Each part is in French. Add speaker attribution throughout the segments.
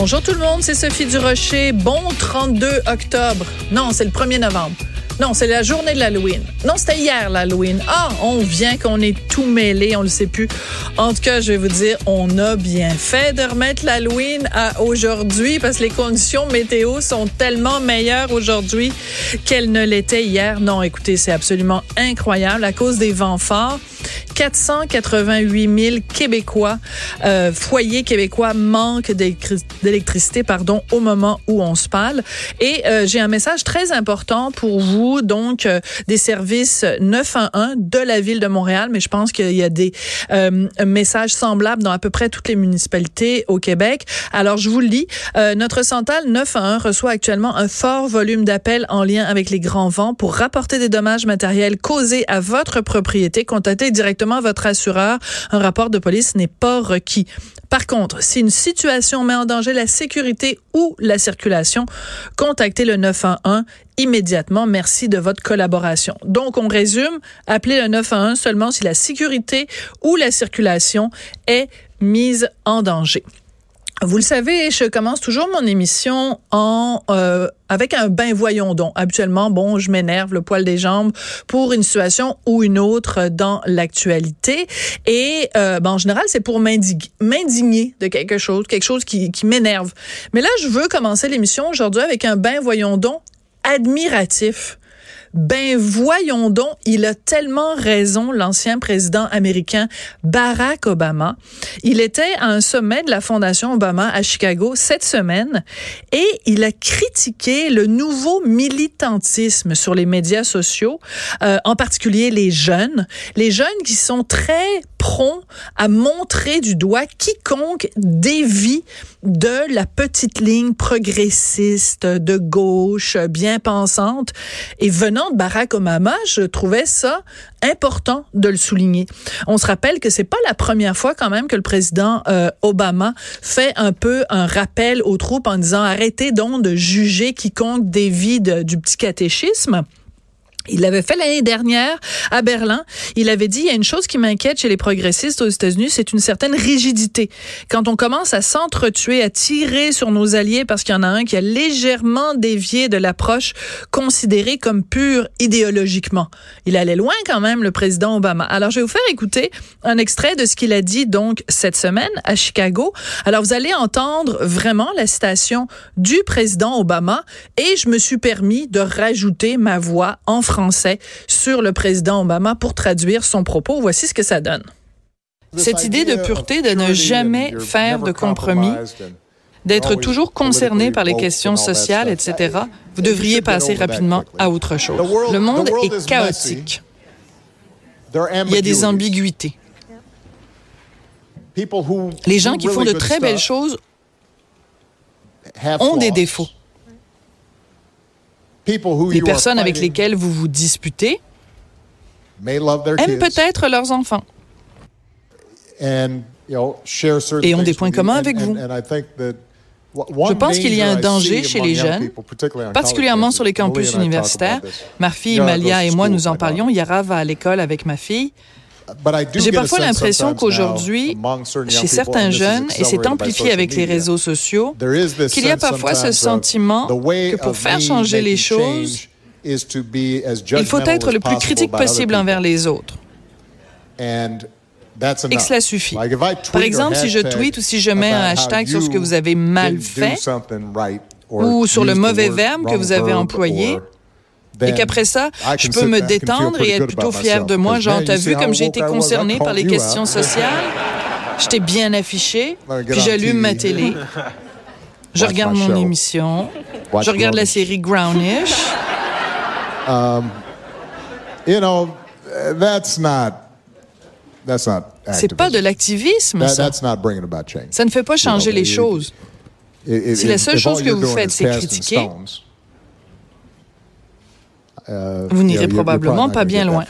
Speaker 1: Bonjour tout le monde, c'est Sophie Durocher. Bon 32 octobre. Non, c'est le 1er novembre. Non, c'est la journée de l'Halloween. Non, c'était hier l'Halloween. Ah, on vient qu'on est tout mêlé, on le sait plus. En tout cas, je vais vous dire, on a bien fait de remettre l'Halloween à aujourd'hui parce que les conditions météo sont tellement meilleures aujourd'hui qu'elles ne l'étaient hier. Non, écoutez, c'est absolument incroyable à cause des vents forts. 488 000 Québécois, euh, foyers québécois manquent d'électricité, pardon, au moment où on se parle. Et euh, j'ai un message très important pour vous, donc euh, des services 911 de la ville de Montréal, mais je pense qu'il y a des euh, messages semblables dans à peu près toutes les municipalités au Québec. Alors je vous le lis, notre centrale 911 reçoit actuellement un fort volume d'appels en lien avec les grands vents pour rapporter des dommages matériels causés à votre propriété. Contactez directement votre assureur. Un rapport de police n'est pas requis. Par contre, si une situation met en danger la sécurité ou la circulation, contactez le 911 immédiatement. Merci de votre collaboration. Donc, on résume, appelez le 911 seulement si la sécurité ou la circulation est mise en danger. Vous le savez, je commence toujours mon émission en euh, avec un bain voyons donc. Habituellement, bon, je m'énerve le poil des jambes pour une situation ou une autre dans l'actualité. Et euh, ben, en général, c'est pour m'indigner de quelque chose, quelque chose qui, m'énerve. Mais là, je veux commencer l'émission aujourd'hui avec un bain voyons donc admiratif. Ben voyons donc, il a tellement raison, l'ancien président américain Barack Obama. Il était à un sommet de la Fondation Obama à Chicago cette semaine et il a critiqué le nouveau militantisme sur les médias sociaux, euh, en particulier les jeunes, les jeunes qui sont très à montrer du doigt quiconque dévie de la petite ligne progressiste de gauche bien pensante et venant de Barack Obama, je trouvais ça important de le souligner. On se rappelle que c'est pas la première fois quand même que le président euh, Obama fait un peu un rappel aux troupes en disant arrêtez donc de juger quiconque dévie du petit catéchisme. Il l'avait fait l'année dernière à Berlin. Il avait dit, il y a une chose qui m'inquiète chez les progressistes aux États-Unis, c'est une certaine rigidité. Quand on commence à s'entretuer, à tirer sur nos alliés parce qu'il y en a un qui a légèrement dévié de l'approche considérée comme pure idéologiquement. Il allait loin quand même, le président Obama. Alors, je vais vous faire écouter un extrait de ce qu'il a dit donc cette semaine à Chicago. Alors, vous allez entendre vraiment la citation du président Obama et je me suis permis de rajouter ma voix en français sur le président Obama pour traduire son propos. Voici ce que ça donne. Cette idée de pureté, de ne jamais faire de compromis, d'être toujours concerné par les questions sociales, etc., vous devriez passer rapidement à autre chose. Le monde est chaotique. Il y a des ambiguïtés. Les gens qui font de très belles choses ont des défauts. Les personnes avec lesquelles vous vous disputez aiment peut-être leurs enfants et ont des points communs avec vous. Je pense qu'il y a un danger chez les jeunes, particulièrement sur les campus universitaires. Ma fille Malia et moi, nous en parlions. Yara va à l'école avec ma fille. J'ai parfois l'impression qu'aujourd'hui, chez certains jeunes, et c'est amplifié avec les réseaux sociaux, qu'il y a parfois ce sentiment que pour faire changer les choses, il faut être le plus critique possible envers les autres. Et que cela suffit. Par exemple, si je tweet ou si je mets un hashtag sur ce que vous avez mal fait ou sur le mauvais verbe que vous avez employé, et qu'après ça, je peux me détendre et être plutôt fier de moi. Genre, t'as vu comme j'ai été concerné par les questions sociales? J'étais bien affiché, puis j'allume ma télé. Je regarde mon émission. Je regarde la série Grownish. Um, you know, that's not. C'est pas de l'activisme, ça. Ça ne fait pas changer les choses.
Speaker 2: Si la seule chose que vous faites, c'est critiquer, vous n'irez probablement pas bien loin.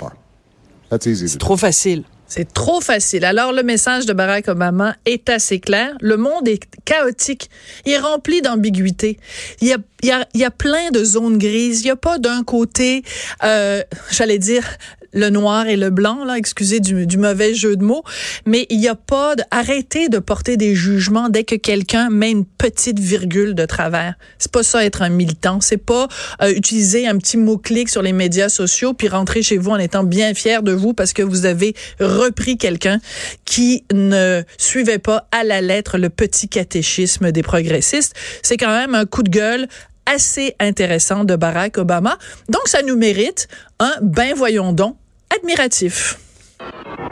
Speaker 2: C'est trop facile.
Speaker 1: C'est trop facile. Alors, le message de Barack Obama est assez clair. Le monde est chaotique. Il est rempli d'ambiguïté. Il y a, il y, a, il y a plein de zones grises. Il n'y a pas d'un côté, euh, j'allais dire, le noir et le blanc, là, excusez du, mauvais jeu de mots, mais il n'y a pas de, arrêtez de porter des jugements dès que quelqu'un met une petite virgule de travers. C'est pas ça être un militant, c'est pas euh, utiliser un petit mot-clic sur les médias sociaux puis rentrer chez vous en étant bien fier de vous parce que vous avez repris quelqu'un qui ne suivait pas à la lettre le petit catéchisme des progressistes. C'est quand même un coup de gueule assez intéressant de Barack Obama. Donc, ça nous mérite un ben voyons donc admiratif.